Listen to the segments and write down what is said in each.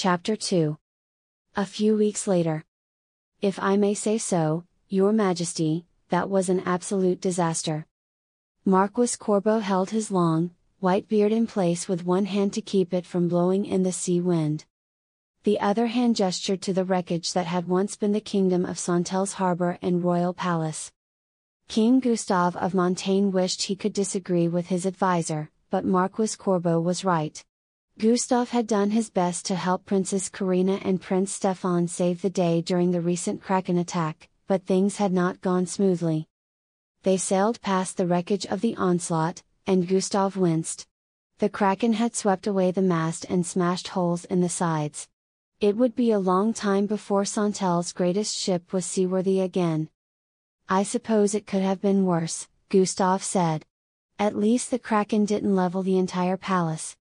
Chapter 2 A few weeks later. If I may say so, Your Majesty, that was an absolute disaster. Marquis Corbeau held his long, white beard in place with one hand to keep it from blowing in the sea wind. The other hand gestured to the wreckage that had once been the kingdom of Santel's harbor and royal palace. King Gustave of Montaigne wished he could disagree with his advisor, but Marquis Corbeau was right. Gustave had done his best to help Princess Karina and Prince Stefan save the day during the recent Kraken attack, but things had not gone smoothly. They sailed past the wreckage of the onslaught, and Gustav winced. The Kraken had swept away the mast and smashed holes in the sides. It would be a long time before Santel's greatest ship was seaworthy again. I suppose it could have been worse, Gustav said. At least the Kraken didn't level the entire palace.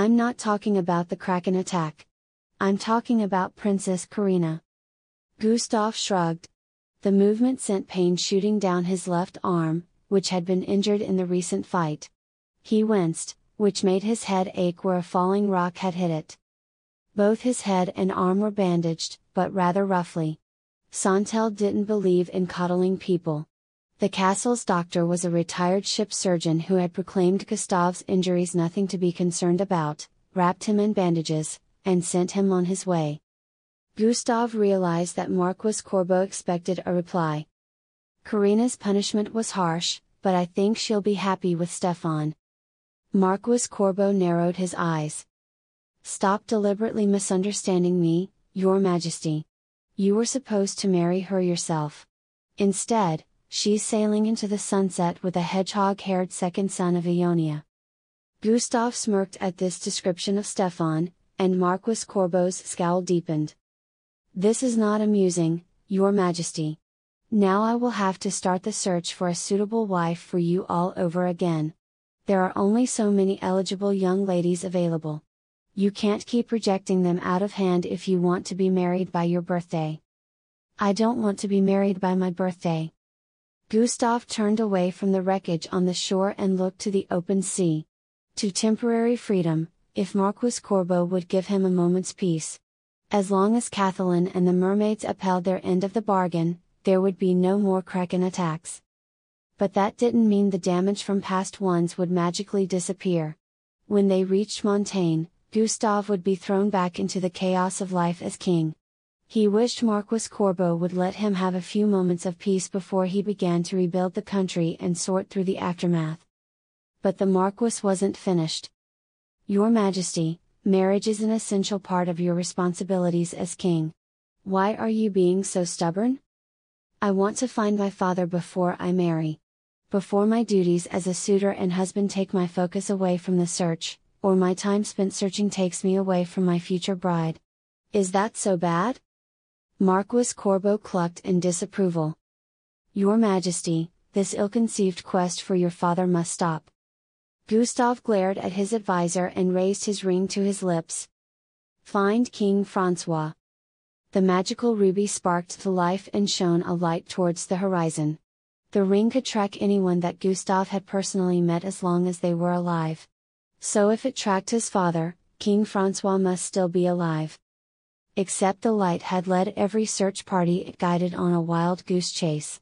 I'm not talking about the Kraken attack. I'm talking about Princess Karina. Gustav shrugged. The movement sent pain shooting down his left arm, which had been injured in the recent fight. He winced, which made his head ache where a falling rock had hit it. Both his head and arm were bandaged, but rather roughly. Santel didn't believe in coddling people. The castle's doctor was a retired ship surgeon who had proclaimed Gustav's injuries nothing to be concerned about, wrapped him in bandages, and sent him on his way. Gustav realized that Marquis Corbeau expected a reply. Karina's punishment was harsh, but I think she'll be happy with Stefan. Marquis Corbeau narrowed his eyes. Stop deliberately misunderstanding me, Your Majesty. You were supposed to marry her yourself. Instead, she's sailing into the sunset with a hedgehog haired second son of Ionia. Gustav smirked at this description of Stefan, and Marquis Corbeau's scowl deepened. This is not amusing, Your Majesty. Now I will have to start the search for a suitable wife for you all over again. There are only so many eligible young ladies available. You can't keep rejecting them out of hand if you want to be married by your birthday. I don't want to be married by my birthday. Gustave turned away from the wreckage on the shore and looked to the open sea. To temporary freedom, if Marquis Corbeau would give him a moment's peace. As long as Kathleen and the mermaids upheld their end of the bargain, there would be no more Kraken attacks. But that didn't mean the damage from past ones would magically disappear. When they reached Montaigne, Gustav would be thrown back into the chaos of life as king. He wished Marquis Corbeau would let him have a few moments of peace before he began to rebuild the country and sort through the aftermath. But the Marquis wasn't finished. Your Majesty, marriage is an essential part of your responsibilities as king. Why are you being so stubborn? I want to find my father before I marry. Before my duties as a suitor and husband take my focus away from the search, or my time spent searching takes me away from my future bride. Is that so bad? Marquis Corbeau clucked in disapproval. Your Majesty, this ill conceived quest for your father must stop. Gustav glared at his advisor and raised his ring to his lips. Find King Francois. The magical ruby sparked to life and shone a light towards the horizon. The ring could track anyone that Gustav had personally met as long as they were alive. So if it tracked his father, King Francois must still be alive. Except the light had led every search party it guided on a wild goose chase.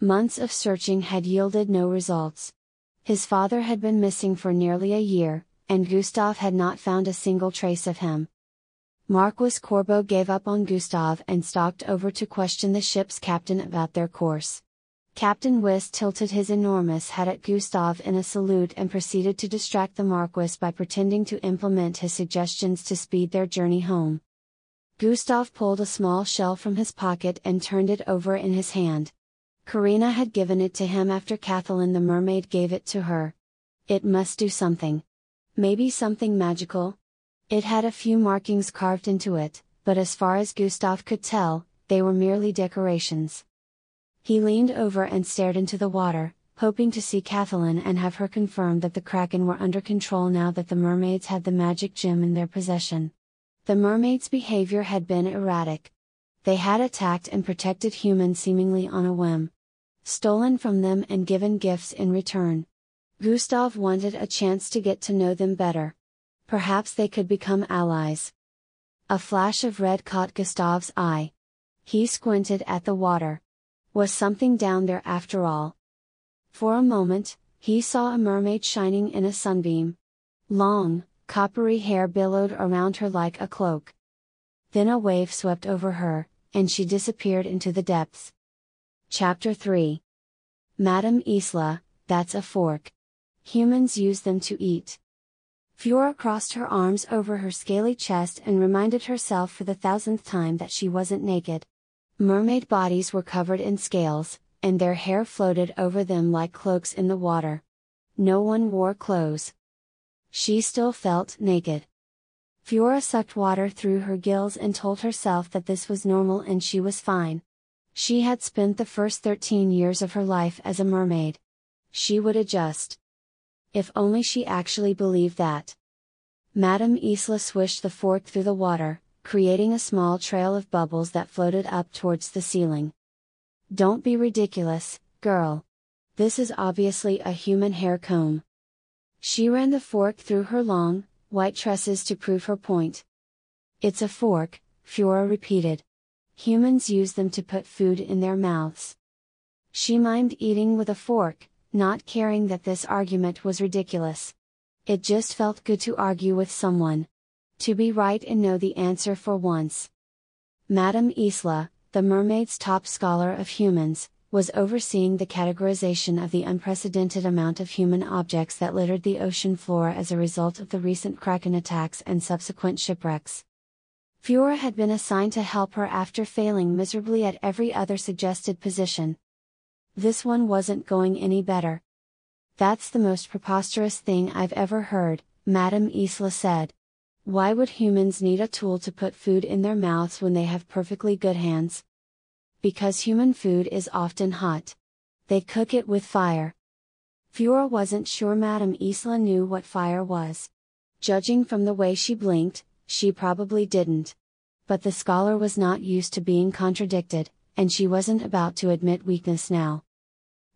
Months of searching had yielded no results. His father had been missing for nearly a year, and Gustav had not found a single trace of him. Marquis Corbeau gave up on Gustav and stalked over to question the ship's captain about their course. Captain Wiss tilted his enormous head at Gustav in a salute and proceeded to distract the Marquis by pretending to implement his suggestions to speed their journey home. Gustave pulled a small shell from his pocket and turned it over in his hand. Karina had given it to him after Kathleen the mermaid gave it to her. It must do something. Maybe something magical? It had a few markings carved into it, but as far as Gustav could tell, they were merely decorations. He leaned over and stared into the water, hoping to see Kathleen and have her confirm that the Kraken were under control now that the mermaids had the magic gem in their possession. The mermaids' behavior had been erratic. They had attacked and protected humans seemingly on a whim. Stolen from them and given gifts in return. Gustav wanted a chance to get to know them better. Perhaps they could become allies. A flash of red caught Gustav's eye. He squinted at the water. Was something down there after all? For a moment, he saw a mermaid shining in a sunbeam. Long, coppery hair billowed around her like a cloak. Then a wave swept over her, and she disappeared into the depths. Chapter 3 Madame Isla, that's a fork. Humans use them to eat. Fiora crossed her arms over her scaly chest and reminded herself for the thousandth time that she wasn't naked. Mermaid bodies were covered in scales, and their hair floated over them like cloaks in the water. No one wore clothes. She still felt naked. Fiora sucked water through her gills and told herself that this was normal and she was fine. She had spent the first 13 years of her life as a mermaid. She would adjust. If only she actually believed that. Madame Isla swished the fork through the water, creating a small trail of bubbles that floated up towards the ceiling. Don't be ridiculous, girl. This is obviously a human hair comb. She ran the fork through her long, white tresses to prove her point. It's a fork, Fiora repeated. Humans use them to put food in their mouths. She mimed eating with a fork, not caring that this argument was ridiculous. It just felt good to argue with someone. To be right and know the answer for once. Madame Isla, the mermaid's top scholar of humans, was overseeing the categorization of the unprecedented amount of human objects that littered the ocean floor as a result of the recent Kraken attacks and subsequent shipwrecks. Fiora had been assigned to help her after failing miserably at every other suggested position, this one wasn't going any better. That's the most preposterous thing I've ever heard, Madame Isla said. Why would humans need a tool to put food in their mouths when they have perfectly good hands? Because human food is often hot. They cook it with fire. Fiora wasn't sure Madame Isla knew what fire was. Judging from the way she blinked, she probably didn't. But the scholar was not used to being contradicted, and she wasn't about to admit weakness now.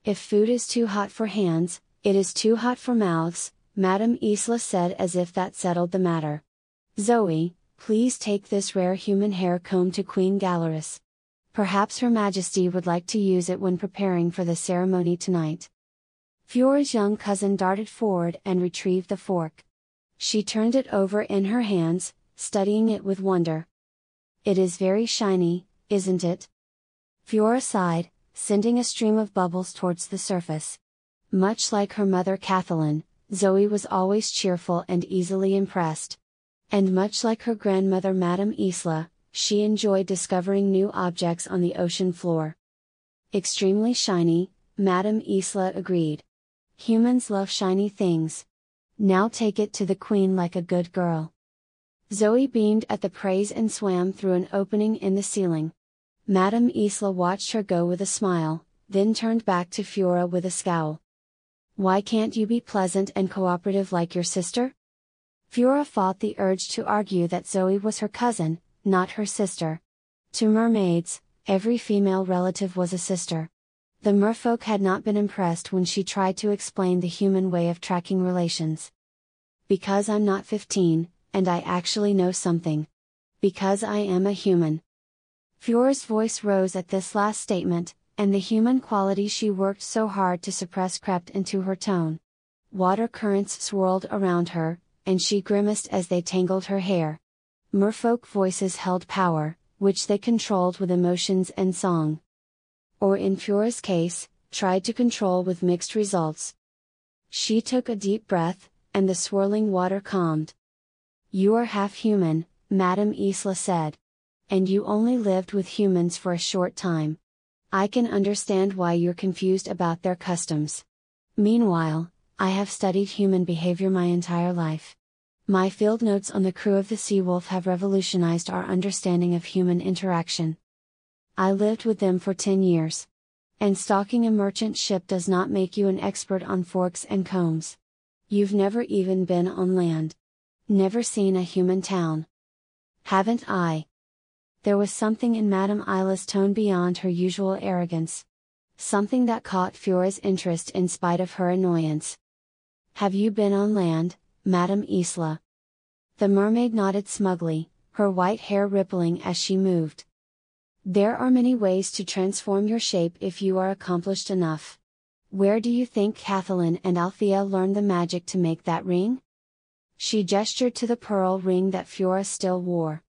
If food is too hot for hands, it is too hot for mouths, Madame Isla said as if that settled the matter. Zoe, please take this rare human hair comb to Queen Galaris. Perhaps Her Majesty would like to use it when preparing for the ceremony tonight. Fiora's young cousin darted forward and retrieved the fork. She turned it over in her hands, studying it with wonder. It is very shiny, isn't it? Fiora sighed, sending a stream of bubbles towards the surface. Much like her mother Kathleen, Zoe was always cheerful and easily impressed. And much like her grandmother Madame Isla, she enjoyed discovering new objects on the ocean floor. Extremely shiny, Madame Isla agreed. Humans love shiny things. Now take it to the queen like a good girl. Zoe beamed at the praise and swam through an opening in the ceiling. Madame Isla watched her go with a smile, then turned back to Fiora with a scowl. Why can't you be pleasant and cooperative like your sister? Fiora fought the urge to argue that Zoe was her cousin, not her sister. To mermaids, every female relative was a sister. The merfolk had not been impressed when she tried to explain the human way of tracking relations. Because I'm not 15, and I actually know something. Because I am a human. Fiora's voice rose at this last statement, and the human quality she worked so hard to suppress crept into her tone. Water currents swirled around her, and she grimaced as they tangled her hair. Merfolk voices held power, which they controlled with emotions and song. Or in Fiora's case, tried to control with mixed results. She took a deep breath, and the swirling water calmed. You are half human, Madame Isla said and you only lived with humans for a short time. I can understand why you're confused about their customs. Meanwhile, I have studied human behavior my entire life. My field notes on the crew of the Seawolf have revolutionized our understanding of human interaction. I lived with them for 10 years. And stalking a merchant ship does not make you an expert on forks and combs. You've never even been on land. Never seen a human town. Haven't I? there was something in Madame Isla's tone beyond her usual arrogance. Something that caught Fiora's interest in spite of her annoyance. Have you been on land, Madame Isla? The mermaid nodded smugly, her white hair rippling as she moved. There are many ways to transform your shape if you are accomplished enough. Where do you think Kathleen and Althea learned the magic to make that ring? She gestured to the pearl ring that Fiora still wore.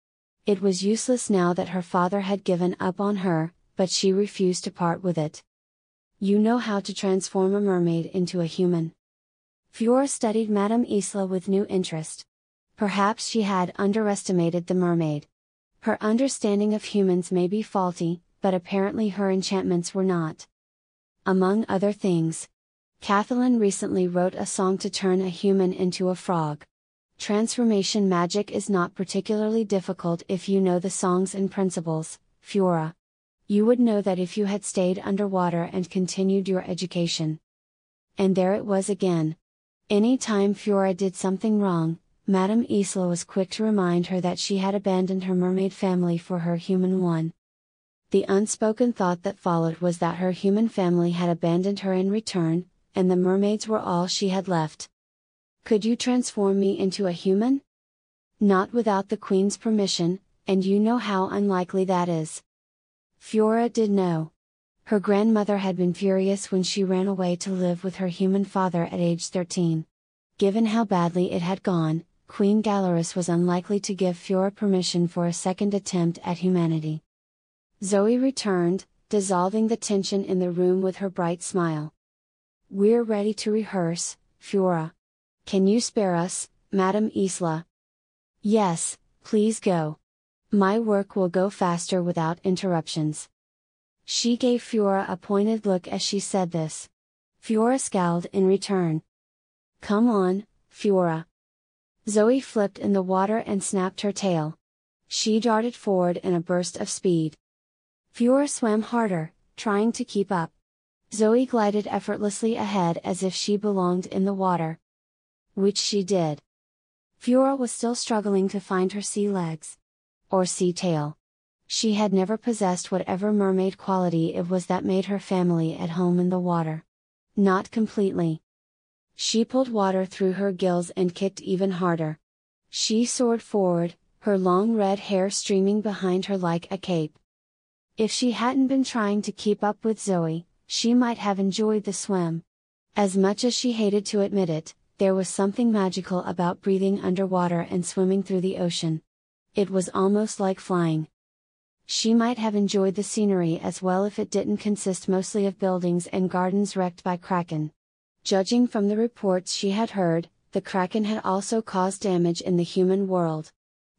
It was useless now that her father had given up on her, but she refused to part with it. You know how to transform a mermaid into a human. Fiora studied Madame Isla with new interest. Perhaps she had underestimated the mermaid. Her understanding of humans may be faulty, but apparently her enchantments were not. Among other things, Kathleen recently wrote a song to turn a human into a frog. Transformation magic is not particularly difficult if you know the songs and principles, Fiora you would know that if you had stayed underwater and continued your education. And there it was again. Any time Fiora did something wrong, Madame Isla was quick to remind her that she had abandoned her mermaid family for her human one. The unspoken thought that followed was that her human family had abandoned her in return, and the mermaids were all she had left. Could you transform me into a human? Not without the Queen's permission, and you know how unlikely that is. Fiora did know. Her grandmother had been furious when she ran away to live with her human father at age 13. Given how badly it had gone, Queen Galaris was unlikely to give Fiora permission for a second attempt at humanity. Zoe returned, dissolving the tension in the room with her bright smile. We're ready to rehearse, Fiora. Can you spare us, Madame Isla? Yes, please go. My work will go faster without interruptions. She gave Fiora a pointed look as she said this. Fiora scowled in return. Come on, Fiora. Zoe flipped in the water and snapped her tail. She darted forward in a burst of speed. Fiora swam harder, trying to keep up. Zoe glided effortlessly ahead as if she belonged in the water. Which she did. Fiora was still struggling to find her sea legs or sea tail. She had never possessed whatever mermaid quality it was that made her family at home in the water. Not completely. She pulled water through her gills and kicked even harder. She soared forward, her long red hair streaming behind her like a cape. If she hadn't been trying to keep up with Zoe, she might have enjoyed the swim. As much as she hated to admit it, there was something magical about breathing underwater and swimming through the ocean. It was almost like flying. She might have enjoyed the scenery as well if it didn't consist mostly of buildings and gardens wrecked by Kraken. Judging from the reports she had heard, the Kraken had also caused damage in the human world.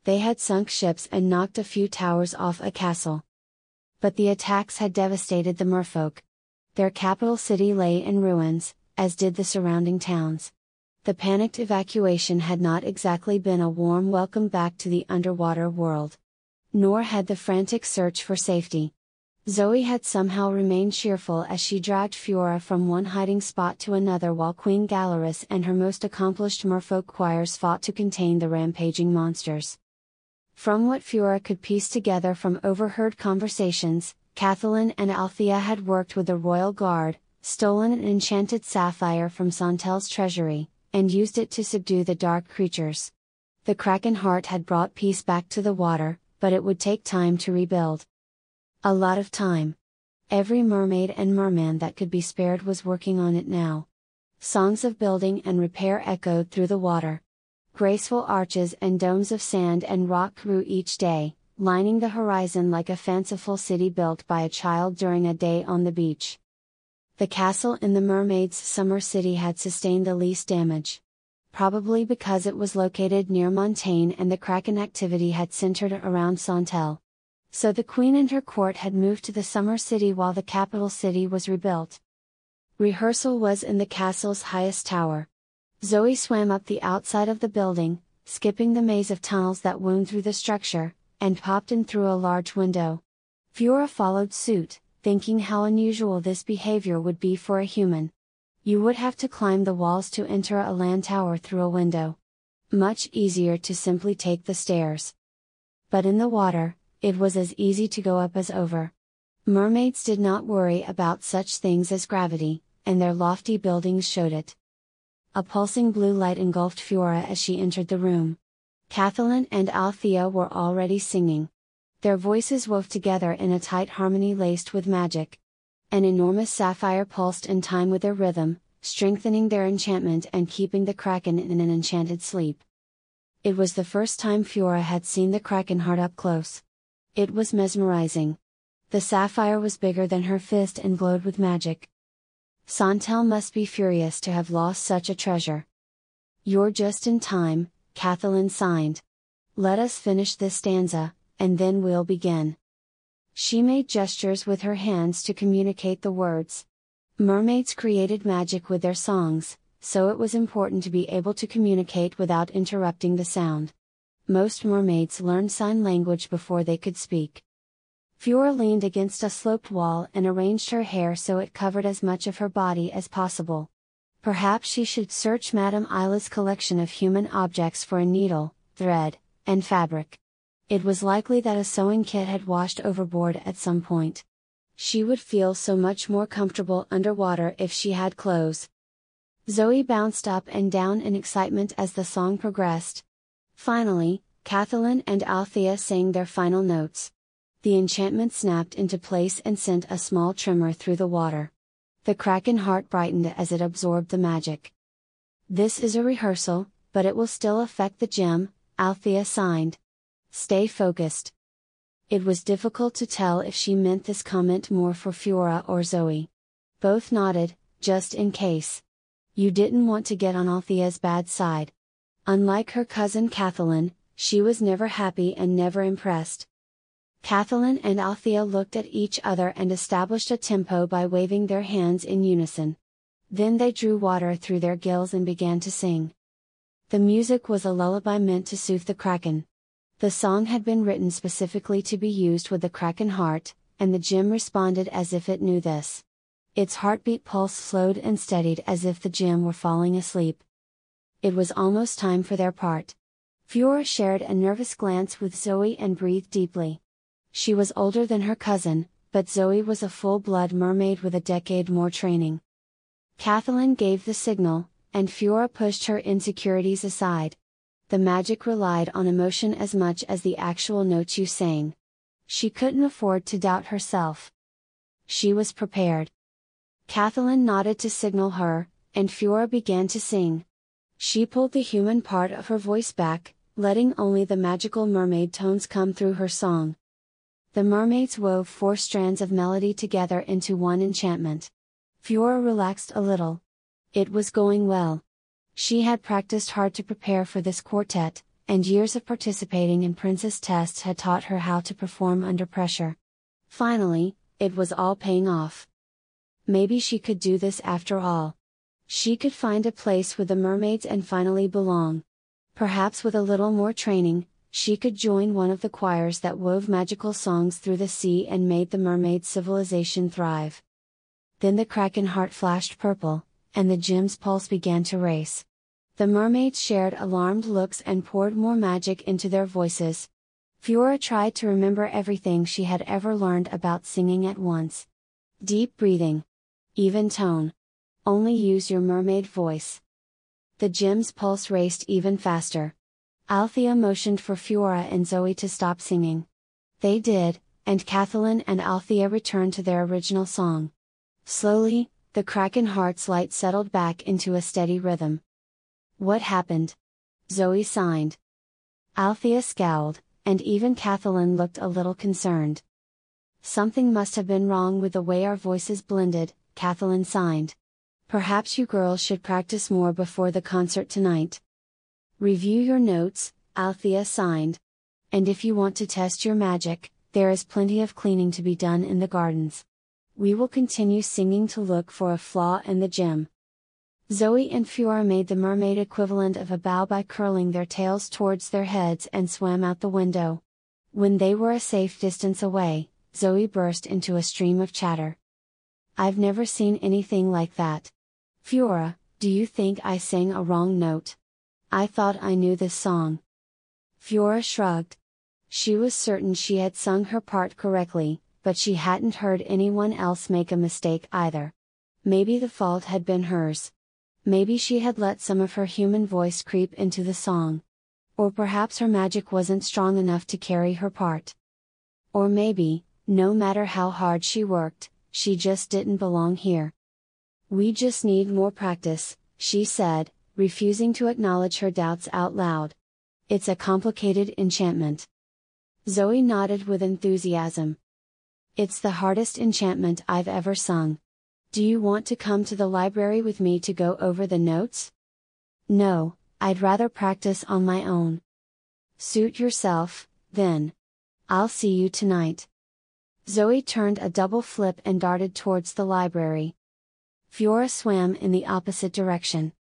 They had sunk ships and knocked a few towers off a castle. But the attacks had devastated the merfolk. Their capital city lay in ruins, as did the surrounding towns the panicked evacuation had not exactly been a warm welcome back to the underwater world. Nor had the frantic search for safety. Zoe had somehow remained cheerful as she dragged Fiora from one hiding spot to another while Queen Galaris and her most accomplished merfolk choirs fought to contain the rampaging monsters. From what Fiora could piece together from overheard conversations, Kathleen and Althea had worked with the royal guard, stolen an enchanted sapphire from Santel's treasury, and used it to subdue the dark creatures. The Kraken heart had brought peace back to the water, but it would take time to rebuild. A lot of time. Every mermaid and merman that could be spared was working on it now. Songs of building and repair echoed through the water. Graceful arches and domes of sand and rock grew each day, lining the horizon like a fanciful city built by a child during a day on the beach. The castle in the mermaid's summer city had sustained the least damage. Probably because it was located near Montaigne and the Kraken activity had centered around Santel. So the queen and her court had moved to the summer city while the capital city was rebuilt. Rehearsal was in the castle's highest tower. Zoe swam up the outside of the building, skipping the maze of tunnels that wound through the structure, and popped in through a large window. Fiora followed suit, thinking how unusual this behavior would be for a human. You would have to climb the walls to enter a land tower through a window. Much easier to simply take the stairs. But in the water, it was as easy to go up as over. Mermaids did not worry about such things as gravity, and their lofty buildings showed it. A pulsing blue light engulfed Fiora as she entered the room. Kathleen and Althea were already singing. Their voices wove together in a tight harmony laced with magic. An enormous sapphire pulsed in time with their rhythm, strengthening their enchantment and keeping the kraken in an enchanted sleep. It was the first time Fiora had seen the kraken heart up close. It was mesmerizing. The sapphire was bigger than her fist and glowed with magic. Santel must be furious to have lost such a treasure. You're just in time, Kathleen signed. Let us finish this stanza, and then we'll begin. She made gestures with her hands to communicate the words. Mermaids created magic with their songs, so it was important to be able to communicate without interrupting the sound. Most mermaids learned sign language before they could speak. Fiora leaned against a sloped wall and arranged her hair so it covered as much of her body as possible. Perhaps she should search Madame Isla's collection of human objects for a needle, thread, and fabric. It was likely that a sewing kit had washed overboard at some point. She would feel so much more comfortable underwater if she had clothes. Zoe bounced up and down in excitement as the song progressed. Finally, Kathleen and Althea sang their final notes. The enchantment snapped into place and sent a small tremor through the water. The Kraken heart brightened as it absorbed the magic. This is a rehearsal, but it will still affect the gem, Althea signed. Stay focused. It was difficult to tell if she meant this comment more for Fiora or Zoe. Both nodded, just in case. You didn't want to get on Althea's bad side. Unlike her cousin Kathleen, she was never happy and never impressed. Kathleen and Althea looked at each other and established a tempo by waving their hands in unison. Then they drew water through their gills and began to sing. The music was a lullaby meant to soothe the kraken. The song had been written specifically to be used with the kraken heart, and the gem responded as if it knew this. Its heartbeat pulse slowed and steadied as if the gem were falling asleep. It was almost time for their part. Fiora shared a nervous glance with Zoe and breathed deeply. She was older than her cousin, but Zoe was a full blood mermaid with a decade more training. Kathleen gave the signal, and Fiora pushed her insecurities aside. The magic relied on emotion as much as the actual notes you sang. She couldn't afford to doubt herself. She was prepared. Kathleen nodded to signal her, and Fiora began to sing. She pulled the human part of her voice back, letting only the magical mermaid tones come through her song. The mermaids wove four strands of melody together into one enchantment. Fiora relaxed a little. It was going well. She had practiced hard to prepare for this quartet, and years of participating in princess tests had taught her how to perform under pressure. Finally, it was all paying off. Maybe she could do this after all. She could find a place with the mermaids and finally belong. Perhaps with a little more training, she could join one of the choirs that wove magical songs through the sea and made the mermaid civilization thrive. Then the kraken heart flashed purple, and the gem's pulse began to race. The mermaids shared alarmed looks and poured more magic into their voices. Fiora tried to remember everything she had ever learned about singing at once. Deep breathing. Even tone. Only use your mermaid voice. The gem's pulse raced even faster. Althea motioned for Fiora and Zoe to stop singing. They did, and Kathleen and Althea returned to their original song. Slowly, the Kraken heart's light settled back into a steady rhythm. What happened? Zoe signed. Althea scowled, and even Kathleen looked a little concerned. Something must have been wrong with the way our voices blended, Kathleen signed. Perhaps you girls should practice more before the concert tonight. Review your notes, Althea signed. And if you want to test your magic, there is plenty of cleaning to be done in the gardens. We will continue singing to look for a flaw in the gem. Zoe and Fiora made the mermaid equivalent of a bow by curling their tails towards their heads and swam out the window. When they were a safe distance away, Zoe burst into a stream of chatter. I've never seen anything like that. Fiora, do you think I sang a wrong note? I thought I knew this song. Fiora shrugged. She was certain she had sung her part correctly, but she hadn't heard anyone else make a mistake either. Maybe the fault had been hers. Maybe she had let some of her human voice creep into the song. Or perhaps her magic wasn't strong enough to carry her part. Or maybe, no matter how hard she worked, she just didn't belong here. We just need more practice, she said, refusing to acknowledge her doubts out loud. It's a complicated enchantment. Zoe nodded with enthusiasm. It's the hardest enchantment I've ever sung. Do you want to come to the library with me to go over the notes? No, I'd rather practice on my own. Suit yourself, then. I'll see you tonight. Zoe turned a double flip and darted towards the library. Fiora swam in the opposite direction.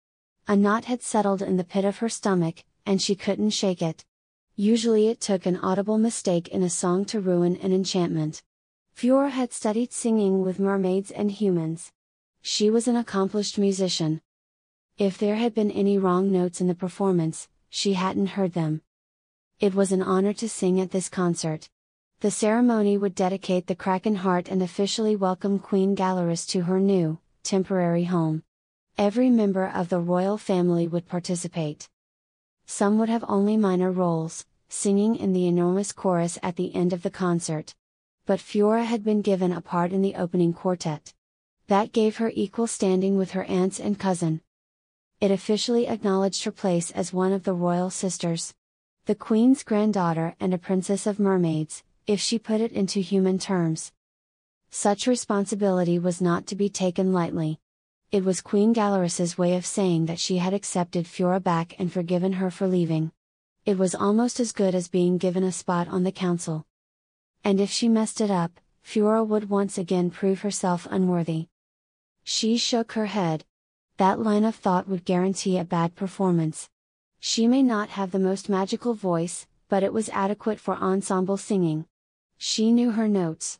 A knot had settled in the pit of her stomach, and she couldn't shake it. Usually it took an audible mistake in a song to ruin an enchantment. Fiora had studied singing with mermaids and humans. She was an accomplished musician. If there had been any wrong notes in the performance, she hadn't heard them. It was an honor to sing at this concert. The ceremony would dedicate the Kraken Heart and officially welcome Queen Galaris to her new, temporary home. Every member of the royal family would participate. Some would have only minor roles, singing in the enormous chorus at the end of the concert. But Fiora had been given a part in the opening quartet. That gave her equal standing with her aunts and cousin. It officially acknowledged her place as one of the royal sisters. The queen's granddaughter and a princess of mermaids, if she put it into human terms. Such responsibility was not to be taken lightly. It was Queen Galaris's way of saying that she had accepted Fiora back and forgiven her for leaving. It was almost as good as being given a spot on the council. And if she messed it up, Fiora would once again prove herself unworthy. She shook her head. That line of thought would guarantee a bad performance. She may not have the most magical voice, but it was adequate for ensemble singing. She knew her notes.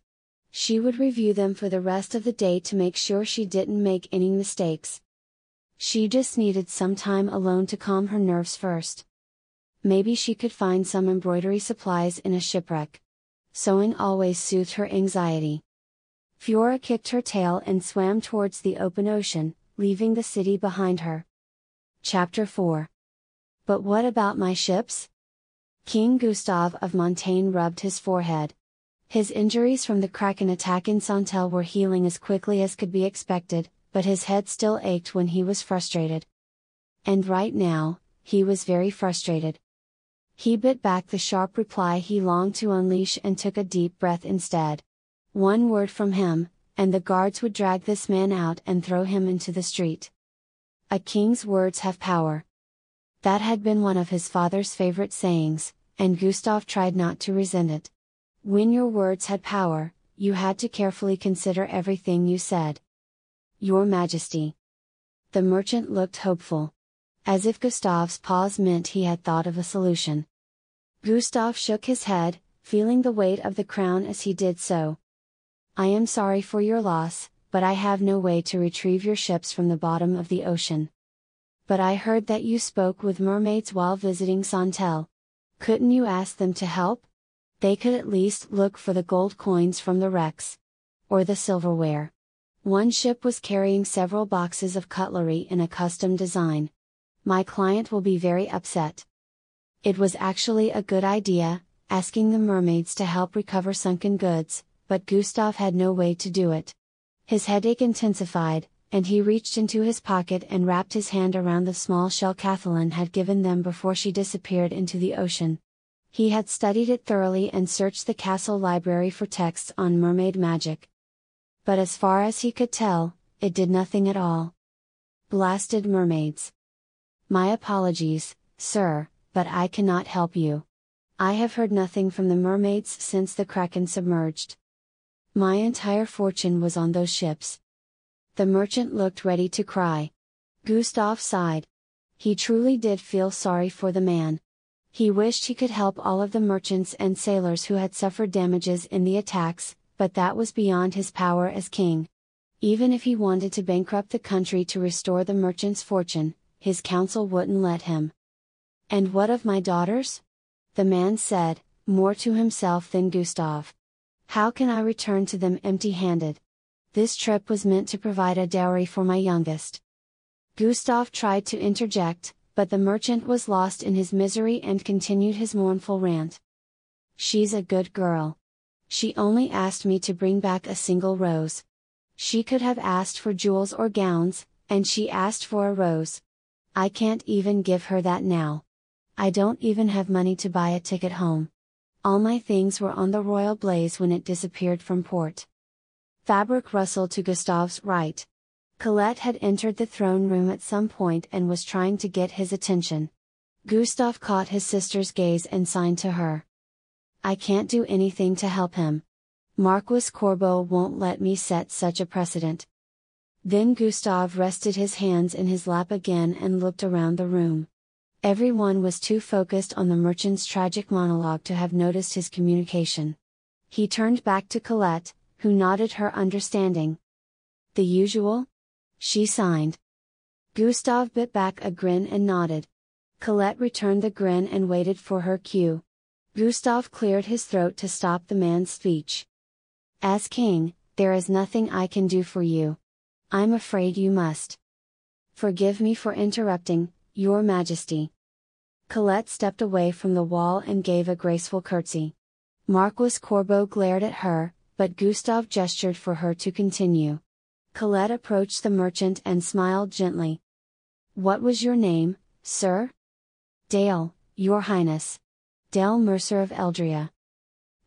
She would review them for the rest of the day to make sure she didn't make any mistakes. She just needed some time alone to calm her nerves first. Maybe she could find some embroidery supplies in a shipwreck. Sewing always soothed her anxiety. Fiora kicked her tail and swam towards the open ocean, leaving the city behind her. Chapter 4 But what about my ships? King Gustav of Montaigne rubbed his forehead. His injuries from the Kraken attack in Santel were healing as quickly as could be expected, but his head still ached when he was frustrated. And right now, he was very frustrated. He bit back the sharp reply he longed to unleash and took a deep breath instead. One word from him, and the guards would drag this man out and throw him into the street. A king's words have power. That had been one of his father's favorite sayings, and Gustav tried not to resent it. When your words had power, you had to carefully consider everything you said. Your Majesty. The merchant looked hopeful. As if Gustav's pause meant he had thought of a solution. Gustav shook his head, feeling the weight of the crown as he did so. I am sorry for your loss, but I have no way to retrieve your ships from the bottom of the ocean. But I heard that you spoke with mermaids while visiting Santel. Couldn't you ask them to help? they could at least look for the gold coins from the wrecks. Or the silverware. One ship was carrying several boxes of cutlery in a custom design. My client will be very upset. It was actually a good idea, asking the mermaids to help recover sunken goods, but Gustav had no way to do it. His headache intensified, and he reached into his pocket and wrapped his hand around the small shell Kathleen had given them before she disappeared into the ocean. He had studied it thoroughly and searched the castle library for texts on mermaid magic. But as far as he could tell, it did nothing at all. Blasted mermaids. My apologies, sir, but I cannot help you. I have heard nothing from the mermaids since the Kraken submerged. My entire fortune was on those ships. The merchant looked ready to cry. Gustav sighed. He truly did feel sorry for the man. He wished he could help all of the merchants and sailors who had suffered damages in the attacks, but that was beyond his power as king. Even if he wanted to bankrupt the country to restore the merchant's fortune, his council wouldn't let him. And what of my daughters? The man said, more to himself than Gustav. How can I return to them empty handed? This trip was meant to provide a dowry for my youngest. Gustav tried to interject, but the merchant was lost in his misery and continued his mournful rant. She's a good girl. She only asked me to bring back a single rose. She could have asked for jewels or gowns, and she asked for a rose. I can't even give her that now. I don't even have money to buy a ticket home. All my things were on the Royal Blaze when it disappeared from port. Fabric rustled to Gustave's right. Colette had entered the throne room at some point and was trying to get his attention. Gustave caught his sister's gaze and signed to her. I can't do anything to help him. Marquis Corbeau won't let me set such a precedent. Then Gustave rested his hands in his lap again and looked around the room. Everyone was too focused on the merchant's tragic monologue to have noticed his communication. He turned back to Colette, who nodded her understanding. The usual? She signed. Gustave bit back a grin and nodded. Colette returned the grin and waited for her cue. Gustave cleared his throat to stop the man's speech. As king, there is nothing I can do for you. I'm afraid you must. Forgive me for interrupting, your Majesty. Colette stepped away from the wall and gave a graceful curtsy. Marquis Corbeau glared at her, but Gustave gestured for her to continue. Colette approached the merchant and smiled gently. What was your name, sir? Dale, your highness. Dale Mercer of Eldria.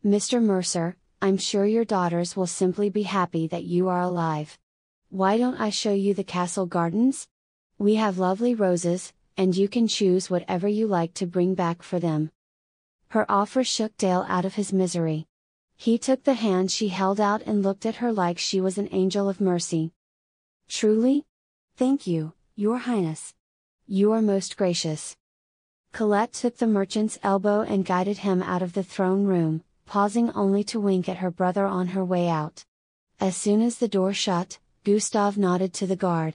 Mr. Mercer, I'm sure your daughters will simply be happy that you are alive. Why don't I show you the castle gardens? We have lovely roses, and you can choose whatever you like to bring back for them. Her offer shook Dale out of his misery. He took the hand she held out and looked at her like she was an angel of mercy. Truly? Thank you, Your Highness. You are most gracious. Colette took the merchant's elbow and guided him out of the throne room, pausing only to wink at her brother on her way out. As soon as the door shut, Gustave nodded to the guard.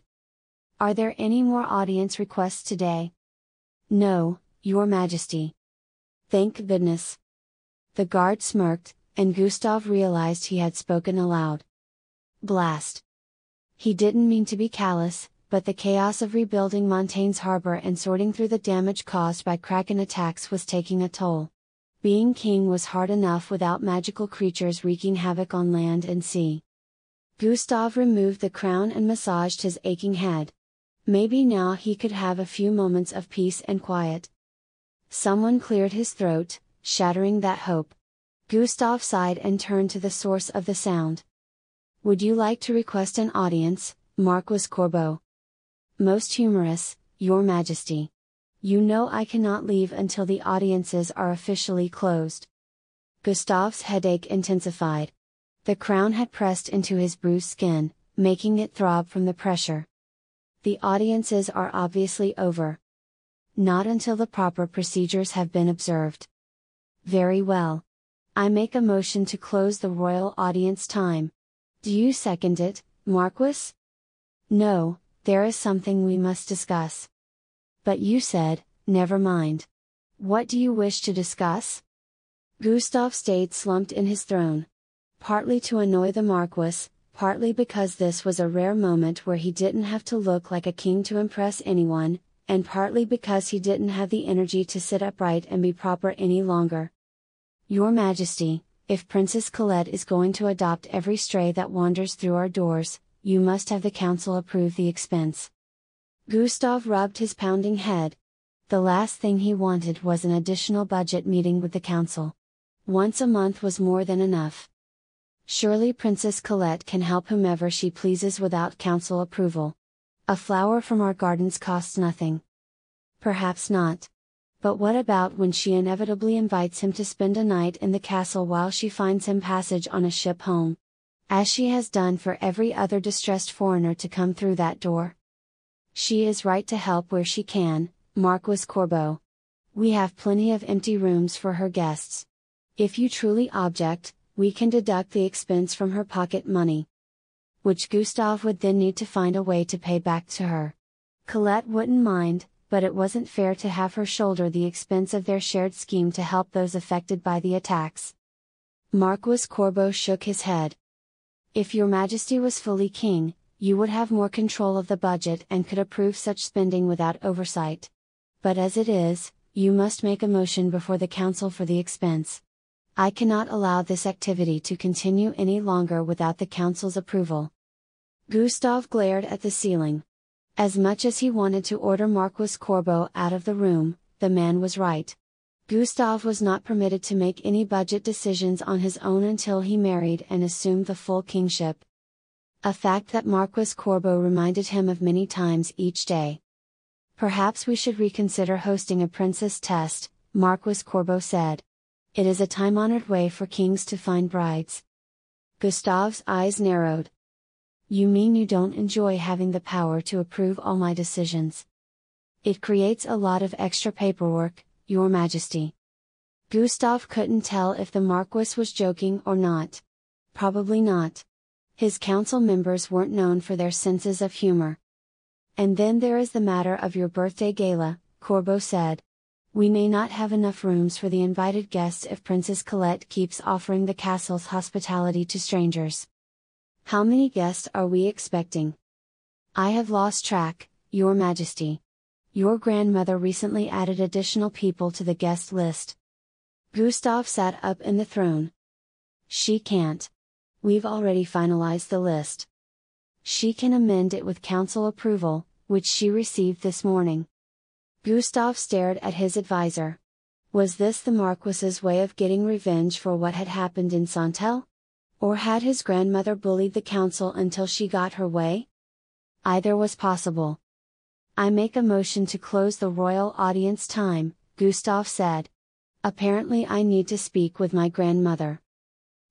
Are there any more audience requests today? No, Your Majesty. Thank goodness. The guard smirked, and Gustav realized he had spoken aloud. Blast. He didn't mean to be callous, but the chaos of rebuilding Montaigne's harbor and sorting through the damage caused by Kraken attacks was taking a toll. Being king was hard enough without magical creatures wreaking havoc on land and sea. Gustav removed the crown and massaged his aching head. Maybe now he could have a few moments of peace and quiet. Someone cleared his throat, shattering that hope. Gustave sighed and turned to the source of the sound. Would you like to request an audience, Marquis Corbeau? Most humorous, Your Majesty. You know I cannot leave until the audiences are officially closed. Gustave's headache intensified. The crown had pressed into his bruised skin, making it throb from the pressure. The audiences are obviously over. Not until the proper procedures have been observed. Very well. I make a motion to close the royal audience time. Do you second it, Marquis? No, there is something we must discuss. But you said, never mind. What do you wish to discuss? Gustave stayed slumped in his throne. Partly to annoy the Marquis, partly because this was a rare moment where he didn't have to look like a king to impress anyone, and partly because he didn't have the energy to sit upright and be proper any longer. Your Majesty, if Princess Colette is going to adopt every stray that wanders through our doors, you must have the council approve the expense. Gustav rubbed his pounding head. The last thing he wanted was an additional budget meeting with the council. Once a month was more than enough. Surely Princess Colette can help whomever she pleases without council approval. A flower from our gardens costs nothing. Perhaps not. But what about when she inevitably invites him to spend a night in the castle while she finds him passage on a ship home? As she has done for every other distressed foreigner to come through that door. She is right to help where she can, Marquis Corbeau. We have plenty of empty rooms for her guests. If you truly object, we can deduct the expense from her pocket money. Which Gustave would then need to find a way to pay back to her. Colette wouldn't mind, but it wasn't fair to have her shoulder the expense of their shared scheme to help those affected by the attacks. Marquis Corbeau shook his head. If your majesty was fully king, you would have more control of the budget and could approve such spending without oversight. But as it is, you must make a motion before the council for the expense. I cannot allow this activity to continue any longer without the council's approval. Gustav glared at the ceiling. As much as he wanted to order Marquis Corbeau out of the room, the man was right. Gustav was not permitted to make any budget decisions on his own until he married and assumed the full kingship. A fact that Marquis Corbeau reminded him of many times each day. Perhaps we should reconsider hosting a princess test, Marquis Corbeau said. It is a time honored way for kings to find brides. Gustave's eyes narrowed. You mean you don't enjoy having the power to approve all my decisions? It creates a lot of extra paperwork, Your Majesty. Gustave couldn't tell if the Marquis was joking or not. Probably not. His council members weren't known for their senses of humor. And then there is the matter of your birthday gala, Corbeau said. We may not have enough rooms for the invited guests if Princess Colette keeps offering the castle's hospitality to strangers. How many guests are we expecting? I have lost track, Your Majesty. Your grandmother recently added additional people to the guest list. Gustave sat up in the throne. She can't. We've already finalized the list. She can amend it with council approval, which she received this morning. Gustave stared at his advisor. Was this the Marquis's way of getting revenge for what had happened in Santel? Or had his grandmother bullied the council until she got her way? Either was possible. I make a motion to close the royal audience time, Gustave said. Apparently, I need to speak with my grandmother.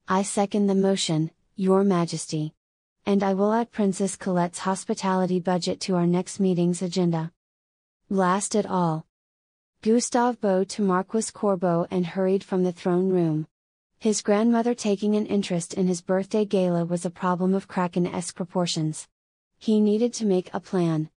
I second the motion, Your Majesty and I will add Princess Colette's hospitality budget to our next meeting's agenda. Last it all. Gustave bowed to Marquis Corbeau and hurried from the throne room. His grandmother taking an interest in his birthday gala was a problem of Kraken-esque proportions. He needed to make a plan,